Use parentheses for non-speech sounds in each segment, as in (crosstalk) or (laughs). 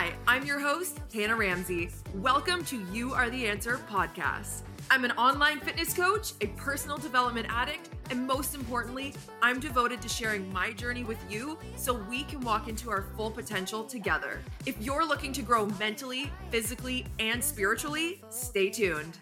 Hi, I'm your host, Hannah Ramsay. Welcome to You Are the Answer podcast. I'm an online fitness coach, a personal development addict, and most importantly, I'm devoted to sharing my journey with you so we can walk into our full potential together. If you're looking to grow mentally, physically, and spiritually, stay tuned.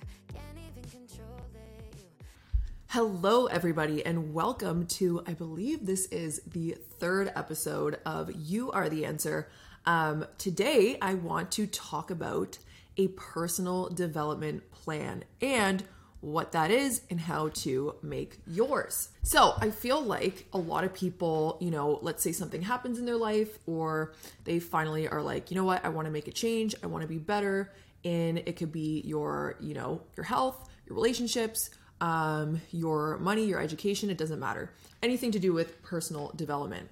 Hello, everybody, and welcome to, I believe this is the third episode of You Are the Answer. Um, today, I want to talk about a personal development plan and what that is and how to make yours. So, I feel like a lot of people, you know, let's say something happens in their life or they finally are like, you know what, I want to make a change, I want to be better. And it could be your, you know, your health, your relationships, um, your money, your education, it doesn't matter. Anything to do with personal development.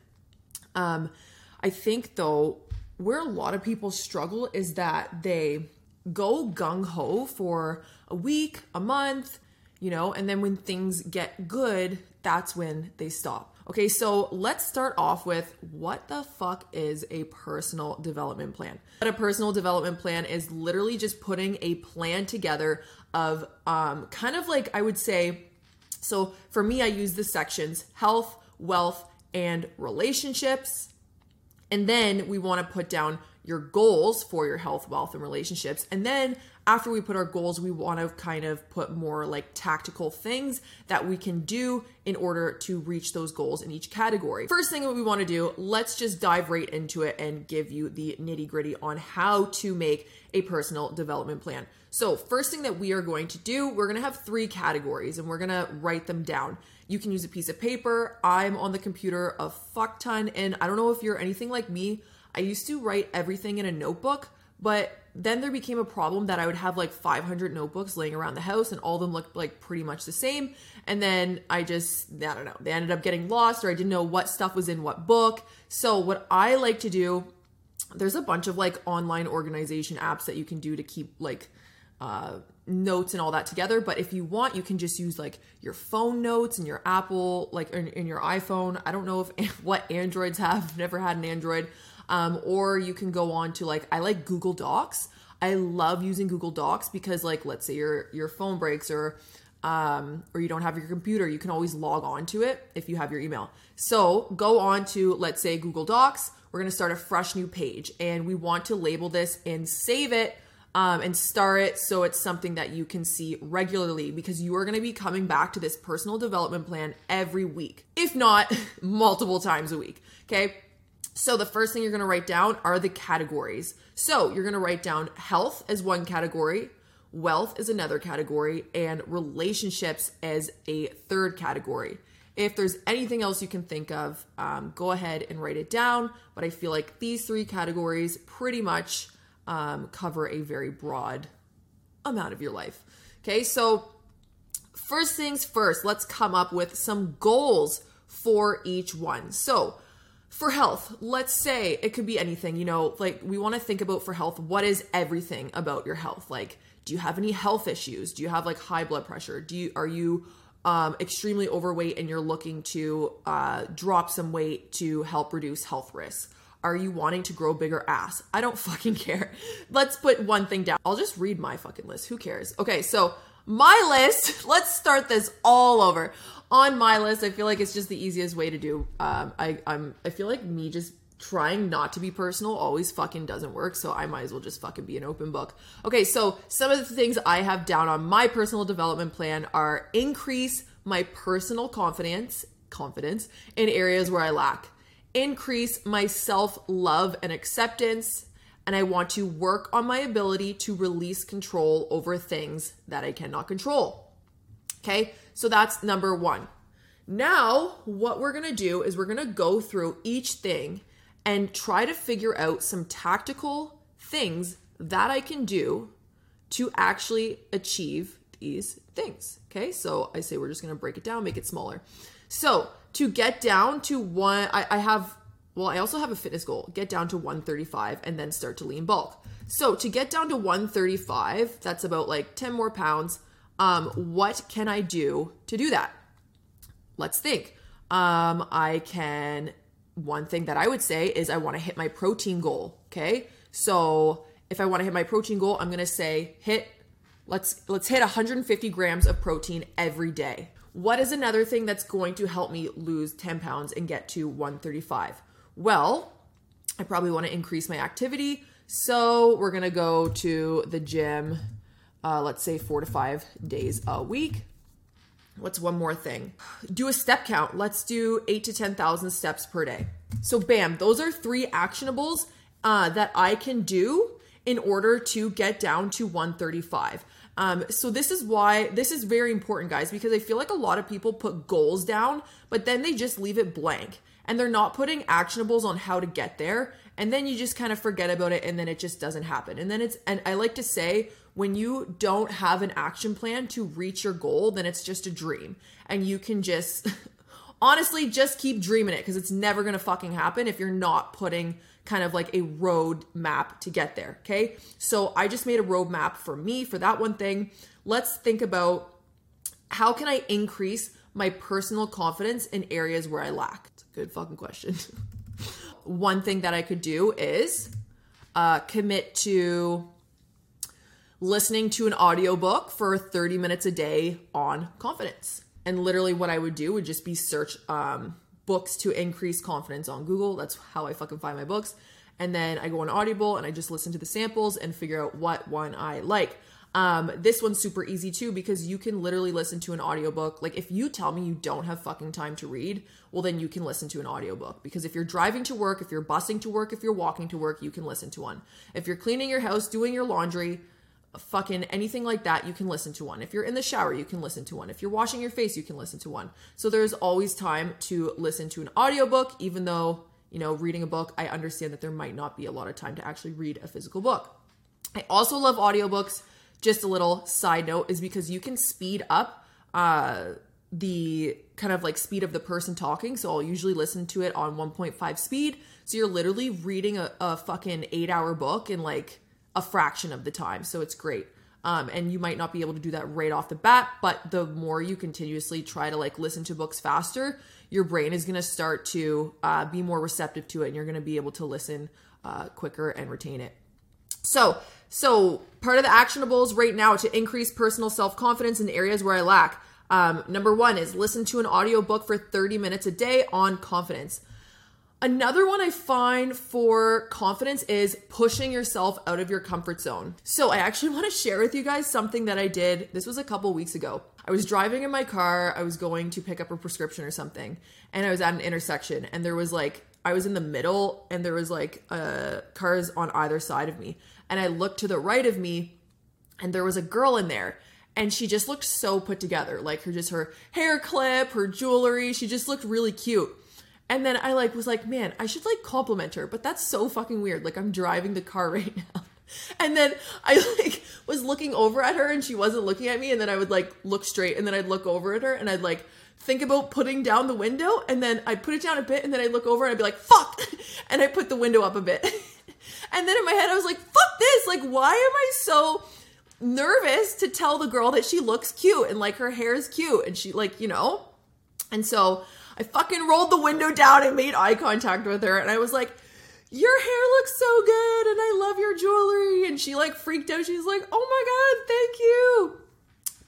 Um, I think though, where a lot of people struggle is that they go gung ho for a week, a month, you know, and then when things get good, that's when they stop. Okay, so let's start off with what the fuck is a personal development plan? But a personal development plan is literally just putting a plan together of um, kind of like I would say, so for me, I use the sections health, wealth, and relationships. And then we want to put down your goals for your health, wealth, and relationships. And then after we put our goals, we want to kind of put more like tactical things that we can do in order to reach those goals in each category. First thing that we want to do, let's just dive right into it and give you the nitty gritty on how to make a personal development plan. So, first thing that we are going to do, we're going to have three categories and we're going to write them down. You can use a piece of paper. I'm on the computer a fuck ton, and I don't know if you're anything like me. I used to write everything in a notebook, but then there became a problem that I would have like 500 notebooks laying around the house and all of them looked like pretty much the same. And then I just, I don't know, they ended up getting lost or I didn't know what stuff was in what book. So, what I like to do, there's a bunch of like online organization apps that you can do to keep like, uh, notes and all that together. But if you want, you can just use like your phone notes and your Apple, like in, in your iPhone. I don't know if (laughs) what Androids have, (laughs) never had an Android. Um, or you can go on to like I like Google Docs. I love using Google Docs because like let's say your your phone breaks or um, or you don't have your computer, you can always log on to it if you have your email. So go on to let's say Google Docs. We're gonna start a fresh new page and we want to label this and save it um, and star it so it's something that you can see regularly because you are going to be coming back to this personal development plan every week, if not (laughs) multiple times a week. Okay. So the first thing you're going to write down are the categories. So you're going to write down health as one category, wealth is another category, and relationships as a third category. If there's anything else you can think of, um, go ahead and write it down. But I feel like these three categories pretty much um, cover a very broad amount of your life. Okay, so first things first, let's come up with some goals for each one. So, for health, let's say it could be anything, you know, like we want to think about for health, what is everything about your health? Like, do you have any health issues? Do you have like high blood pressure? Do you, are you, um, extremely overweight and you're looking to uh, drop some weight to help reduce health risks? Are you wanting to grow bigger ass? I don't (laughs) fucking care. Let's put one thing down. I'll just read my fucking list. Who cares? Okay, so my list, (laughs) let's start this all over on my list. I feel like it's just the easiest way to do. Um, I I'm I feel like me just trying not to be personal always fucking doesn't work so i might as well just fucking be an open book okay so some of the things i have down on my personal development plan are increase my personal confidence confidence in areas where i lack increase my self-love and acceptance and i want to work on my ability to release control over things that i cannot control okay so that's number one. Now, what we're gonna do is we're gonna go through each thing and try to figure out some tactical things that I can do to actually achieve these things. Okay, so I say we're just gonna break it down, make it smaller. So to get down to one, I, I have, well, I also have a fitness goal, get down to 135 and then start to lean bulk. So to get down to 135, that's about like 10 more pounds. Um, what can I do to do that? Let's think. Um, I can, one thing that I would say is I want to hit my protein goal. Okay. So if I want to hit my protein goal, I'm going to say hit let's let's hit 150 grams of protein every day. What is another thing that's going to help me lose 10 pounds and get to 135? Well, I probably want to increase my activity. So we're going to go to the gym, uh, let's say four to five days a week. What's one more thing? Do a step count. Let's do eight to 10,000 steps per day. So, bam, those are three actionables uh, that I can do in order to get down to 135. Um, so this is why this is very important, guys, because I feel like a lot of people put goals down, but then they just leave it blank and they're not putting actionables on how to get there. And then you just kind of forget about it and then it just doesn't happen. And then it's, and I like to say, when you don't have an action plan to reach your goal, then it's just a dream. And you can just, (laughs) honestly, just keep dreaming it because it's never going to fucking happen if you're not putting kind of like a road map to get there. Okay. So I just made a roadmap for me for that one thing. Let's think about how can I increase my personal confidence in areas where I lack? It's a good fucking question. (laughs) one thing that I could do is uh, commit to listening to an audiobook for 30 minutes a day on confidence. And literally, what I would do would just be search um, books to increase confidence on Google. That's how I fucking find my books. And then I go on Audible and I just listen to the samples and figure out what one I like. Um, this one's super easy too because you can literally listen to an audiobook. Like if you tell me you don't have fucking time to read, well then you can listen to an audiobook because if you're driving to work, if you're busing to work, if you're walking to work, you can listen to one. If you're cleaning your house, doing your laundry, fucking anything like that, you can listen to one. If you're in the shower, you can listen to one. If you're washing your face, you can listen to one. So there's always time to listen to an audiobook, even though, you know, reading a book, I understand that there might not be a lot of time to actually read a physical book. I also love audiobooks. Just a little side note is because you can speed up uh, the kind of like speed of the person talking. So I'll usually listen to it on 1.5 speed. So you're literally reading a, a fucking eight hour book in like a fraction of the time. So it's great. Um, and you might not be able to do that right off the bat, but the more you continuously try to like listen to books faster, your brain is going to start to uh, be more receptive to it, and you're going to be able to listen uh, quicker and retain it. So, so part of the actionables right now to increase personal self confidence in areas where I lack. Um, number one is listen to an audiobook for 30 minutes a day on confidence. Another one I find for confidence is pushing yourself out of your comfort zone. So, I actually (laughs) want to share with you guys something that I did. This was a couple weeks ago. I was driving in my car, I was going to pick up a prescription or something, and I was at an intersection, and there was like, I was in the middle, and there was like uh, cars on either side of me. And I looked to the right of me, and there was a girl in there and she just looked so put together like her just her hair clip her jewelry she just looked really cute and then I like was like, man, I should like compliment her, but that's so fucking weird. Like I'm driving the car (laughs) right now. And then I like was looking over at her and she wasn't looking at me and then I would like look straight and then I'd look over at her and I'd like think about putting down the window and then I'd put it down a bit and then I'd look over and I'd be like, fuck. (laughs) And I put the window up a bit. (laughs) and then in my head I was like, fuck this. Like why am I so nervous to tell the girl that she looks cute and like her hair is cute and she like, you know? And so I fucking rolled the window down and made eye contact with her. And I was like, Your hair looks so good. And I love your jewelry. And she like freaked out. She's like, Oh my God, thank you.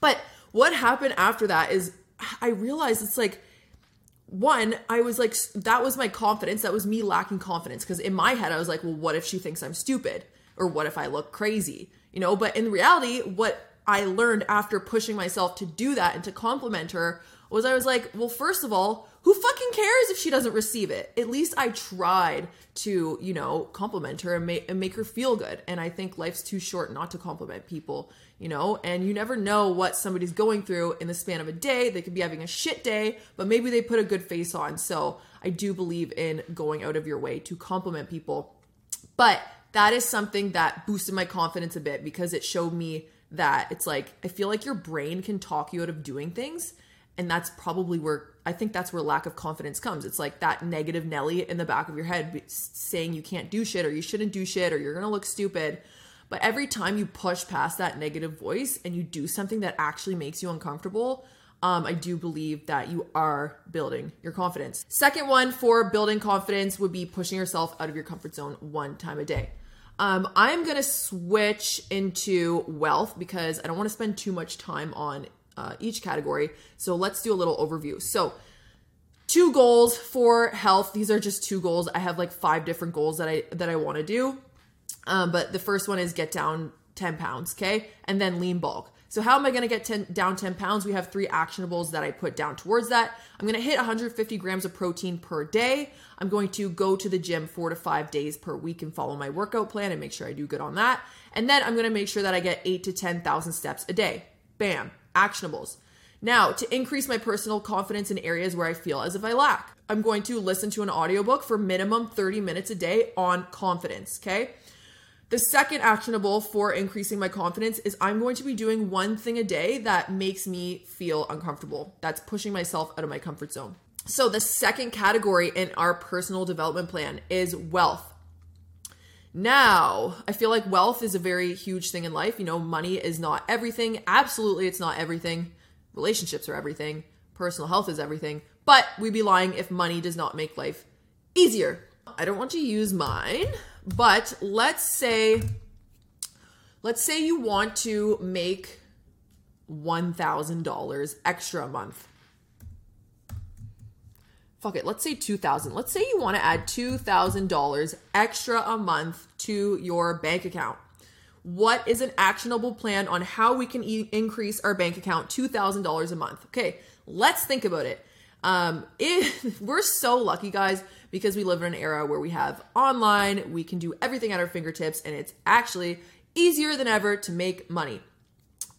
But what happened after that is I realized it's like, one, I was like, that was my confidence. That was me lacking confidence. Because in my head, I was like, well, what if she thinks I'm stupid? Or what if I look crazy? You know, but in reality, what I learned after pushing myself to do that and to compliment her was I was like, well, first of all, who fucking cares if she doesn't receive it? At least I tried to, you know, compliment her and make, and make her feel good. And I think life's too short not to compliment people, you know, and you never know what somebody's going through in the span of a day. They could be having a shit day, but maybe they put a good face on. So I do believe in going out of your way to compliment people. But that is something that boosted my confidence a bit because it showed me that it's like, I feel like your brain can talk you out of doing things and that's probably where I think that's where lack of confidence comes. It's like that negative Nelly in the back of your head saying you can't do shit or you shouldn't do shit or you're going to look stupid. But every time you push past that negative voice and you do something that actually makes you uncomfortable, um, I do believe that you are building your confidence. Second one for building confidence would be pushing yourself out of your comfort zone one time a day. Um, I'm gonna switch into wealth because I don't want to spend too much time on uh, each category. So let's do a little overview. So two goals for health. These are just two goals. I have like five different goals that I that I want to do. Um, but the first one is get down 10 pounds, okay? And then lean bulk. So how am I going to get 10, down 10 pounds? We have three actionables that I put down towards that. I'm going to hit 150 grams of protein per day. I'm going to go to the gym four to five days per week and follow my workout plan and make sure I do good on that. And then I'm going to make sure that I get eight to 10,000 steps a day. Bam, actionables. Now, to increase my personal confidence in areas where I feel as if I lack, I'm going to listen to an audiobook for minimum 30 minutes a day on confidence, okay? The second actionable for increasing my confidence is I'm going to be doing one thing a day that makes me feel uncomfortable. That's pushing myself out of my comfort zone. So, the second category in our personal development plan is wealth. Now, I feel like wealth is a very huge thing in life. You know, money is not everything. Absolutely, it's not everything. Relationships are everything. Personal health is everything. But we'd be lying if money does not make life easier. I don't want to use mine, but let's say let's say you want to make $1,000 extra a month. Fuck it, let's say 2000. Let's say you want to add $2,000 extra a month to your bank account. What is an actionable plan on how we can e- increase our bank account $2,000 a month? Okay, let's think about it. Um, (laughs) it, we're so lucky, guys, because we live in an era where we have online, we can do everything at our fingertips, and it's actually easier than ever to make money.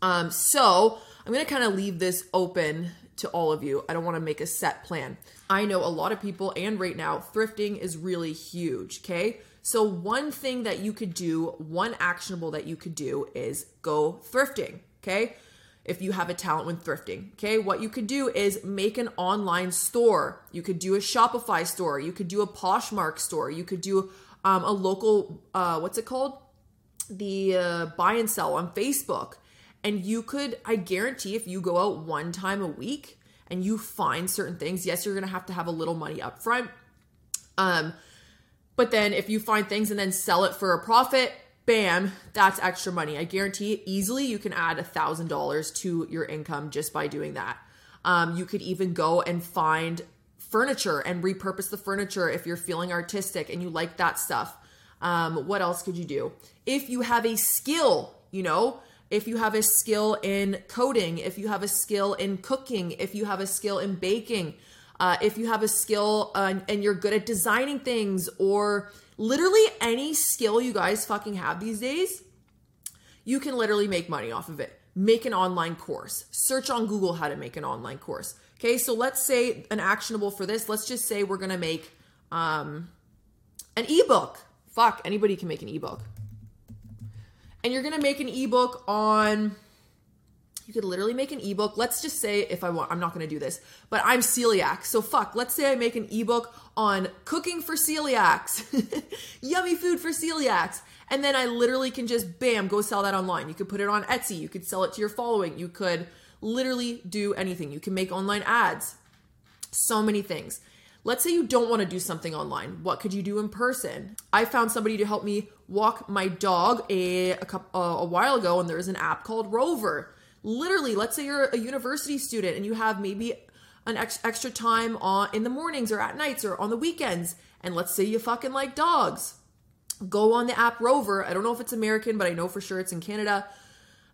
Um, so I'm to kind of leave this open to all of you. I don't want to make a set plan. I know a lot of people, and right now, thrifting is really huge. Okay. So, one thing that you could do, one actionable that you could do is go thrifting. Okay if you have a talent when thrifting. Okay, what you could do is make an online store. You could do a Shopify store. You could do a Poshmark store. You could do um, a local, uh, what's it called? The uh, buy and sell on Facebook. And you could, I guarantee, if you go out one time a week and you find certain things, yes, you're gonna have to have a little money up front. Um, but then if you find things and then sell it for a profit, bam, that's extra money. I guarantee easily you can add a thousand dollars to your income just by doing that. Um, you could even go and find furniture and repurpose the furniture if you're feeling artistic and you like that stuff. Um, what else could you do? If you have a skill, you know, if you have a skill in coding, if you have a skill in cooking, if you have a skill in baking, uh, if you have a skill uh, and you're good at designing things or literally any skill you guys fucking have these days, you can literally make money off of it. Make an online course. Search on Google how to make an online course. Okay, so let's say an actionable for this, let's just say we're gonna make um, an ebook. Fuck, anybody can make an ebook. And you're gonna make an ebook on you could literally make an ebook. Let's just say if I want, I'm not going to do this, but I'm celiac. So fuck, let's say I make an ebook on cooking for celiacs, (laughs) yummy food for celiacs. And then I literally can just bam, go sell that online. You could put it on Etsy. You could sell it to your following. You could literally do anything. You can make online ads. So many things. Let's say you don't want to do something online. What could you do in person? I found somebody to help me walk my dog a, a, couple, a while ago, and there's an app called Rover literally let's say you're a university student and you have maybe an ex- extra time on in the mornings or at nights or on the weekends and let's say you fucking like dogs go on the app rover i don't know if it's american but i know for sure it's in canada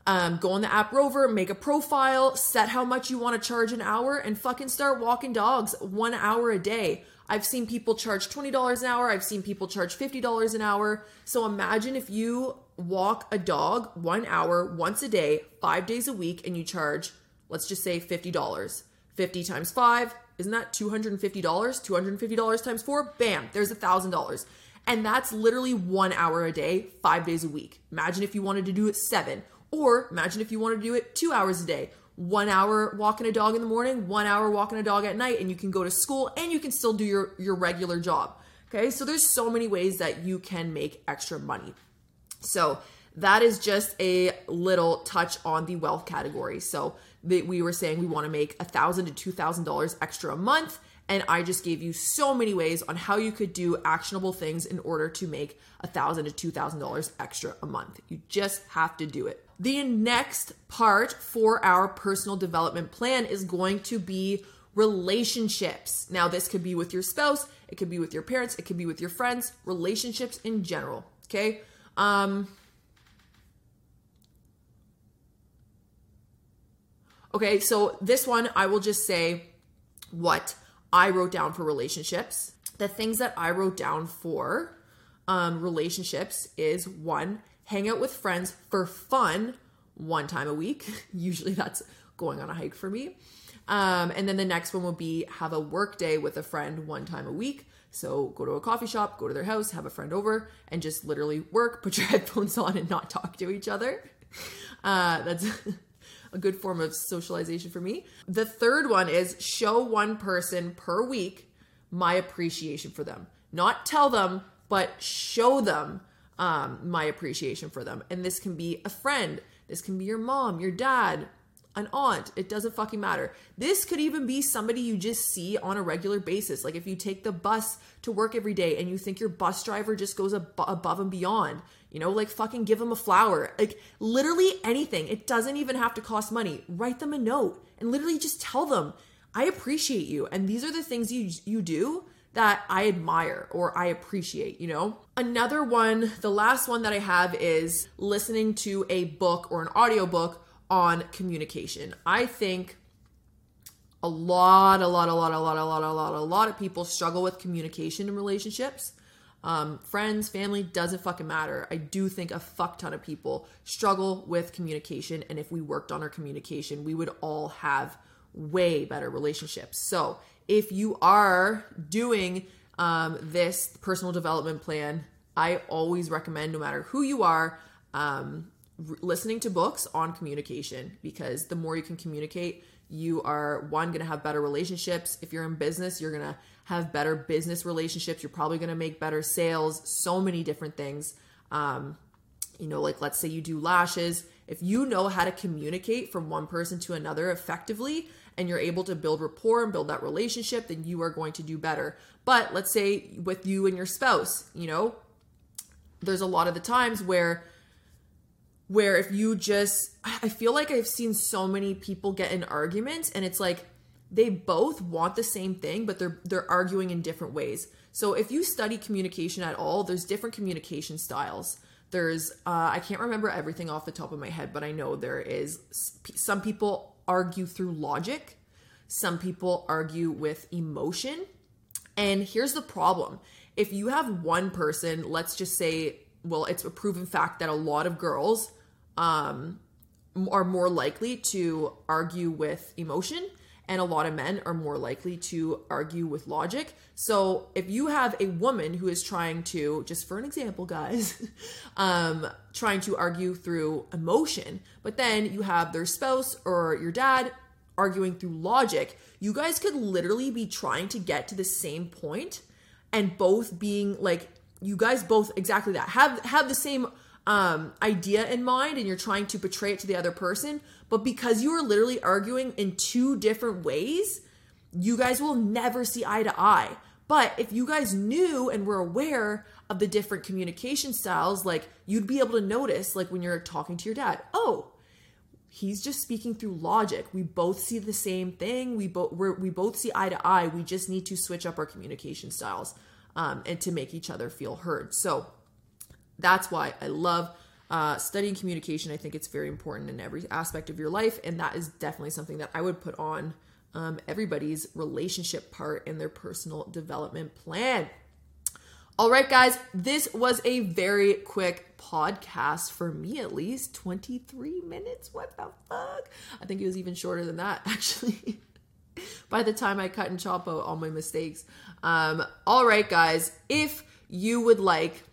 um, go on the app rover make a profile set how much you want to charge an hour and fucking start walking dogs one hour a day I've seen people charge $20 an hour. I've seen people charge $50 an hour. So imagine if you walk a dog one hour once a day, five days a week, and you charge, let's just say $50. 50 times five, isn't that $250? $250 times four, bam, there's $1,000. And that's literally one hour a day, five days a week. Imagine if you wanted to do it seven, or imagine if you wanted to do it two hours a day, one hour walking a dog in the morning, one hour walking a dog at night, and you can go to school and you can still do your, your regular job. Okay, so there's so many ways that you can make extra money. So that is just a little touch on the wealth category. So we were saying we want to make a thousand to two thousand dollars extra a month, And I just gave you so many ways on how you could do actionable things in order to make a thousand to two thousand dollars extra a month. You just have to do it. The next part for our personal development plan is going to be relationships. Now, this could be with your spouse, it could be with your parents, it could be with your friends, relationships in general. Okay. Um, okay, so this one I will just say what I wrote down for relationships. The things that I wrote down for um, relationships is one, hang out with friends for fun one time a week. (laughs) Usually that's going on a hike for me. Um, and then the next one will be have a work day with a friend one time a week. So go to a coffee shop, go to their house, have a friend over, and just literally work, (laughs) put your headphones on, and not talk to each other. Uh, that's (laughs) a good form of socialization for me. The third one is show one person per week my appreciation for them. Not tell them, but show them um, my appreciation for them. And this can be a friend, this can be your mom, your dad, an aunt. It doesn't fucking matter. This could even be somebody you just see on a regular basis. Like if you take the bus to work every day and you think your bus driver just goes ab- above and beyond, you know, like fucking give them a flower. Like literally anything. It doesn't even have to cost money. Write them a note and literally just tell them, I appreciate you. And these are the things you you do that I admire or I appreciate, you know? Another one, the last one that I have is listening to a book or an audiobook on communication. I think a lot, a lot, a lot, a lot, a lot, a lot, a lot of people struggle with communication in relationships. Um, friends, family, doesn't fucking matter. I do think a fuck ton of people struggle with communication. And if we worked on our communication, we would all have way better relationships. So if you are doing um, this personal development plan, I always recommend, no matter who you are, um, listening to books on communication because the more you can communicate, you are one going to have better relationships. If you're in business, you're going to have better business relationships. You're probably going to make better sales, so many different things. Um, you know, like let's say you do lashes. If you know how to communicate from one person to another effectively and you're able to build rapport and build that relationship, then you are going to do better. But let's say with you and your spouse, you know, there's a lot of the times where where if you just I feel like I've seen so many people get in arguments and it's like they both want the same thing but they're they're arguing in different ways. So if you study communication at all, there's different communication styles. There's uh, I can't remember everything off the top of my head, but I know there is some people argue through logic, some people argue with emotion. And here's the problem. If you have one person, let's just say well, it's a proven fact that a lot of girls um, are more likely to argue with emotion and a lot of men are more likely to argue with logic. So if you have a woman who is trying to, just for an example, guys, (laughs) um, trying to argue through emotion, but then you have their spouse or your dad arguing through logic, you guys could literally be trying to get to the same point and both being like you guys both exactly that have have the same um, idea in mind and you're trying to portray it to the other person, but because you are literally arguing in two different ways, you guys will never see eye to eye. But if you guys knew and were aware of the different communication styles, like you'd be able to notice, like when you're talking to your dad, oh, he's just speaking through logic. We both see the same thing. We both we both see eye to eye. We just need to switch up our communication styles um, and to make each other feel heard. So that's why I love uh, studying communication. I think it's very important in every aspect of your life, and that is definitely something that I would put on um, everybody's relationship part in their personal development plan. All right, guys, this was a very quick podcast for me, at least 23 minutes. What the fuck? I think it was even shorter than that, (laughs) actually. By the time I cut and chop out all my mistakes. Um, all right, guys, if you would like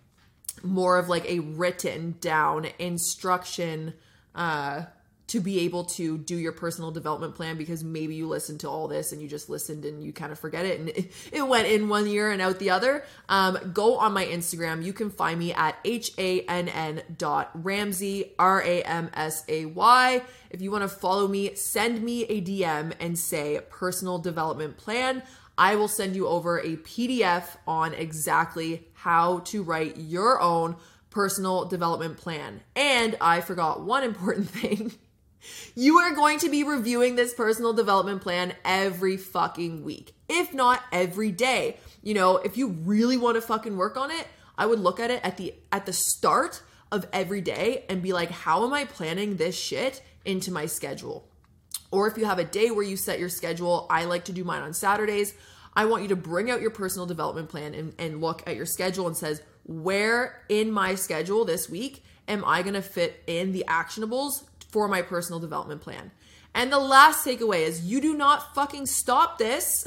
more of like a written down instruction uh to be able to do your personal development plan because maybe you listened to all this and you just listened and you kind of forget it and it, (laughs) it went in one year and out the other. Um, go on my instagram. You can find me at h-a-n-n dot Ramsay, r-a-m-s-a-y if you want to follow me send me a dm and say personal development plan I will send you over a PDF on exactly how to write your own personal development plan. And I forgot one important (laughs) thing. You are going to be reviewing this personal development plan every fucking week, if not every day. You know, if you really want to fucking work on it, I would look at it at the at the start of every day and be like, how am I planning this shit into my schedule? Or if you have a day where you set your schedule, I like to do mine on Saturdays. I want you to bring out your personal development plan and, and look at your schedule and says, where in my schedule this week am I going to fit in the actionables for my personal development plan? And the last takeaway is you do not fucking stop this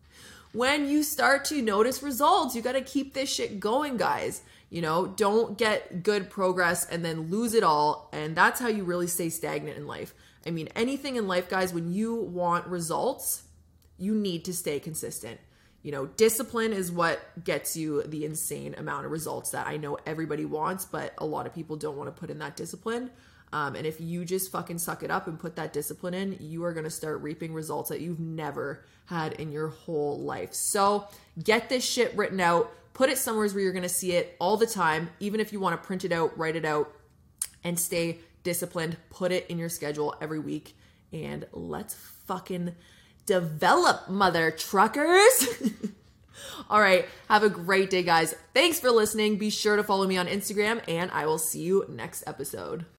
(laughs) when you start to notice results. You got to keep this shit going, guys. You know, don't get good progress and then lose it all. And that's how you really stay stagnant in life. I mean, anything in life, guys, when you want results, you need to stay consistent. You know, discipline is what gets you the insane amount of results that I know everybody wants, but a lot of people don't want to put in that discipline. Um, and if you just fucking suck it up and put that discipline in, you are going to start reaping results that you've never had in your whole life. So get this shit written out, put it somewhere where you're going to see it all the time. Even if you want to print it out, write it out, and stay disciplined. Put it in your schedule every week. And let's fucking develop, mother truckers. (laughs) All right. Have a great day, guys. Thanks for listening. Be sure to follow me on Instagram, and I will see you next episode.